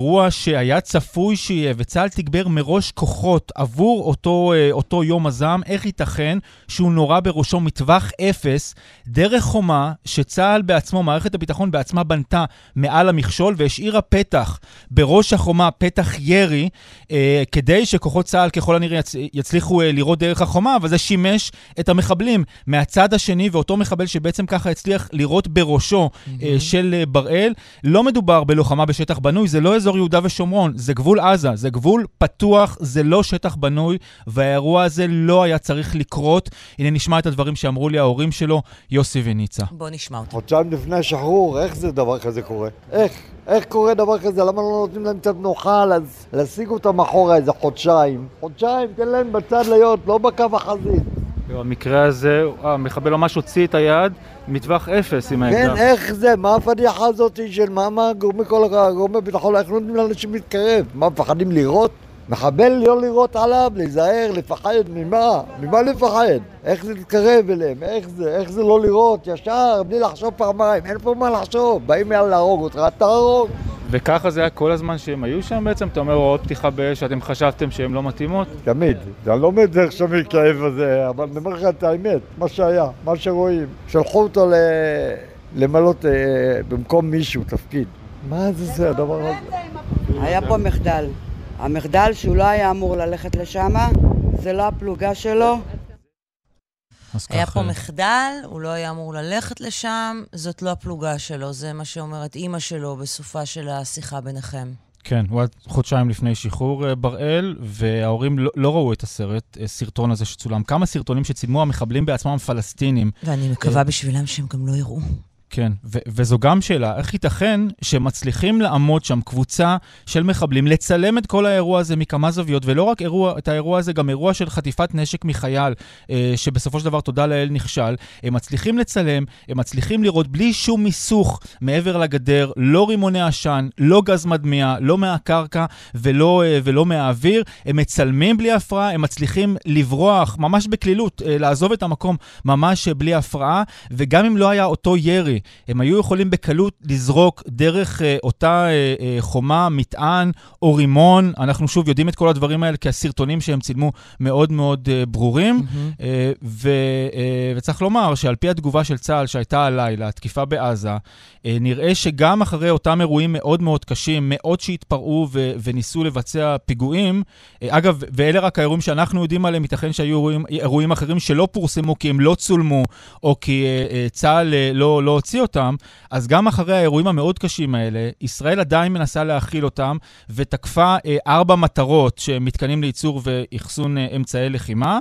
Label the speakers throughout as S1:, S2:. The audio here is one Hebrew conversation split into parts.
S1: אירוע שהיה צפוי שיהיה, וצה"ל תגבר מראש כוחות עבור אותו, אותו יום הזעם, איך ייתכן שהוא נורה בראשו מטווח אפס, דרך חומה שצה"ל בעצמו, מערכת הביטחון בעצמה בנתה מעל המכשול והשאירה פתח בראש החומה, פתח ירי, אה, כדי שכוחות צה"ל ככל הנראה יצ... יצליחו אה, לראות דרך החומה, אבל זה שימש את המחבלים מהצד השני, ואותו מחבל שבעצם ככה הצליח לראות בראשו mm-hmm. אה, של אה, בראל. לא מדובר בלוחמה בשטח בנוי, זה לא אזור יהודה ושומרון, זה גבול עזה, זה גבול פתוח, זה לא שטח בנוי, והאירוע הזה לא היה צריך לקרות. הנה נשמע את הדברים שאמרו לי ההורים שלו, יוסי וניצה.
S2: בוא נשמע אותם.
S3: חודשיים לפני השחרור, איך זה דבר כזה קורה? איך? איך קורה דבר כזה? למה לא נותנים להם קצת נוחה להשיג אותם אחורה איזה חודשיים? חודשיים, תן להם בצד להיות, לא בקו החזית.
S1: במקרה הזה, המחבל ממש הוציא את היד מטווח אפס עם האקדח.
S3: כן, איך זה? מה הפדיחה הזאת של מה, מה גורמי כל גורמי ביטחון, איך נותנים לאנשים להתקרב? מה, מפחדים לירות? מחבל לא לירות עליו, להיזהר, לפחד, ממה? ממה לפחד? איך זה להתקרב אליהם? איך זה? איך זה לא לירות? ישר, בלי לחשוב פעמיים, אין פה מה לחשוב, באים להרוג אותך, תהרוג.
S1: וככה זה היה כל הזמן שהם היו שם בעצם? אתה אומר הוראות פתיחה באש שאתם חשבתם שהן לא מתאימות?
S3: תמיד. אני לא אומר דרך שם כאב הזה, אבל אני אומר לך את האמת, מה שהיה, מה שרואים. שלחו אותו ל... למלות אה, במקום מישהו, תפקיד. מה זה זה הדבר הזה?
S4: היה פה מחדל. המחדל שהוא לא היה אמור ללכת לשם, זה לא הפלוגה שלו.
S2: היה פה מחדל, הוא לא היה אמור ללכת לשם, זאת לא הפלוגה שלו, זה מה שאומרת אימא שלו בסופה של השיחה ביניכם.
S1: כן, הוא היה חודשיים לפני שחרור בראל, וההורים לא, לא ראו את הסרט, סרטון הזה שצולם. כמה סרטונים שצילמו המחבלים בעצמם פלסטינים.
S2: ואני מקווה בשבילם שהם גם לא יראו.
S1: כן, ו- וזו גם שאלה, איך ייתכן שמצליחים לעמוד שם קבוצה של מחבלים, לצלם את כל האירוע הזה מכמה זוויות, ולא רק אירוע, את האירוע הזה, גם אירוע של חטיפת נשק מחייל, אה, שבסופו של דבר, תודה לאל, נכשל. הם מצליחים לצלם, הם מצליחים לראות בלי שום מיסוך מעבר לגדר, לא רימוני עשן, לא גז מדמיע, לא מהקרקע ולא, אה, ולא מהאוויר. הם מצלמים בלי הפרעה, הם מצליחים לברוח ממש בקלילות, אה, לעזוב את המקום ממש בלי הפרעה, וגם אם לא היה אותו ירי, הם היו יכולים בקלות לזרוק דרך אה, אותה אה, אה, חומה, מטען או רימון. אנחנו שוב יודעים את כל הדברים האלה כי הסרטונים שהם צילמו מאוד מאוד ברורים. Mm-hmm. ו, וצריך לומר שעל פי התגובה של צה"ל שהייתה הלילה, התקיפה בעזה, אה, נראה שגם אחרי אותם אירועים מאוד מאוד קשים, מאות שהתפרעו ו, וניסו לבצע פיגועים, אגב, ואלה רק האירועים שאנחנו יודעים עליהם, ייתכן שהיו אירועים, אירועים אחרים שלא פורסמו כי הם לא צולמו, או כי אה, צה"ל אה, לא, לא הוציא אותם, אז גם אחרי האירועים המאוד קשים האלה, ישראל עדיין מנסה להכיל אותם, ותקפה אה, ארבע מטרות שמתקנים לייצור ואחסון אה, אמצעי לחימה.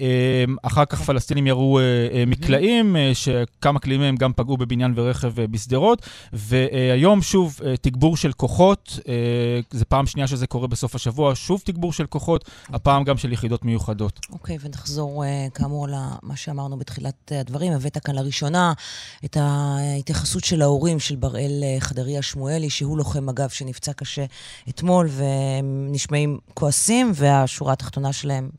S1: אה, אחר כך פלסטינים ירו אה, אה, מקלעים, אה, שכמה כלים מהם גם פגעו בבניין ורכב אה, בשדרות, והיום שוב אה, תגבור של כוחות, אה, זו פעם שנייה שזה קורה בסוף השבוע, שוב תגבור של כוחות, הפעם גם של יחידות מיוחדות.
S2: אוקיי, ונחזור אה, כאמור למה שאמרנו בתחילת הדברים. הבאת כאן לראשונה את ההתייחסות של ההורים של בראל חדריה שמואלי, שהוא לוחם מג"ב שנפצע קשה אתמול, והם נשמעים כועסים, והשורה התחתונה שלהם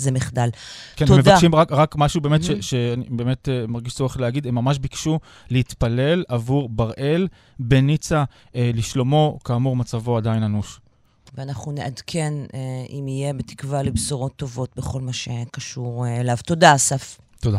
S2: זה מחדל.
S1: כן, תודה. הם מבקשים רק, רק משהו באמת, mm-hmm. ש, שאני באמת uh, מרגיש צורך להגיד, הם ממש ביקשו להתפלל עבור בראל בניצה uh, לשלומו, כאמור מצבו עדיין אנוש.
S2: ואנחנו נעדכן uh, אם יהיה בתקווה לבשורות טובות בכל מה שקשור אליו. תודה, אסף.
S1: תודה.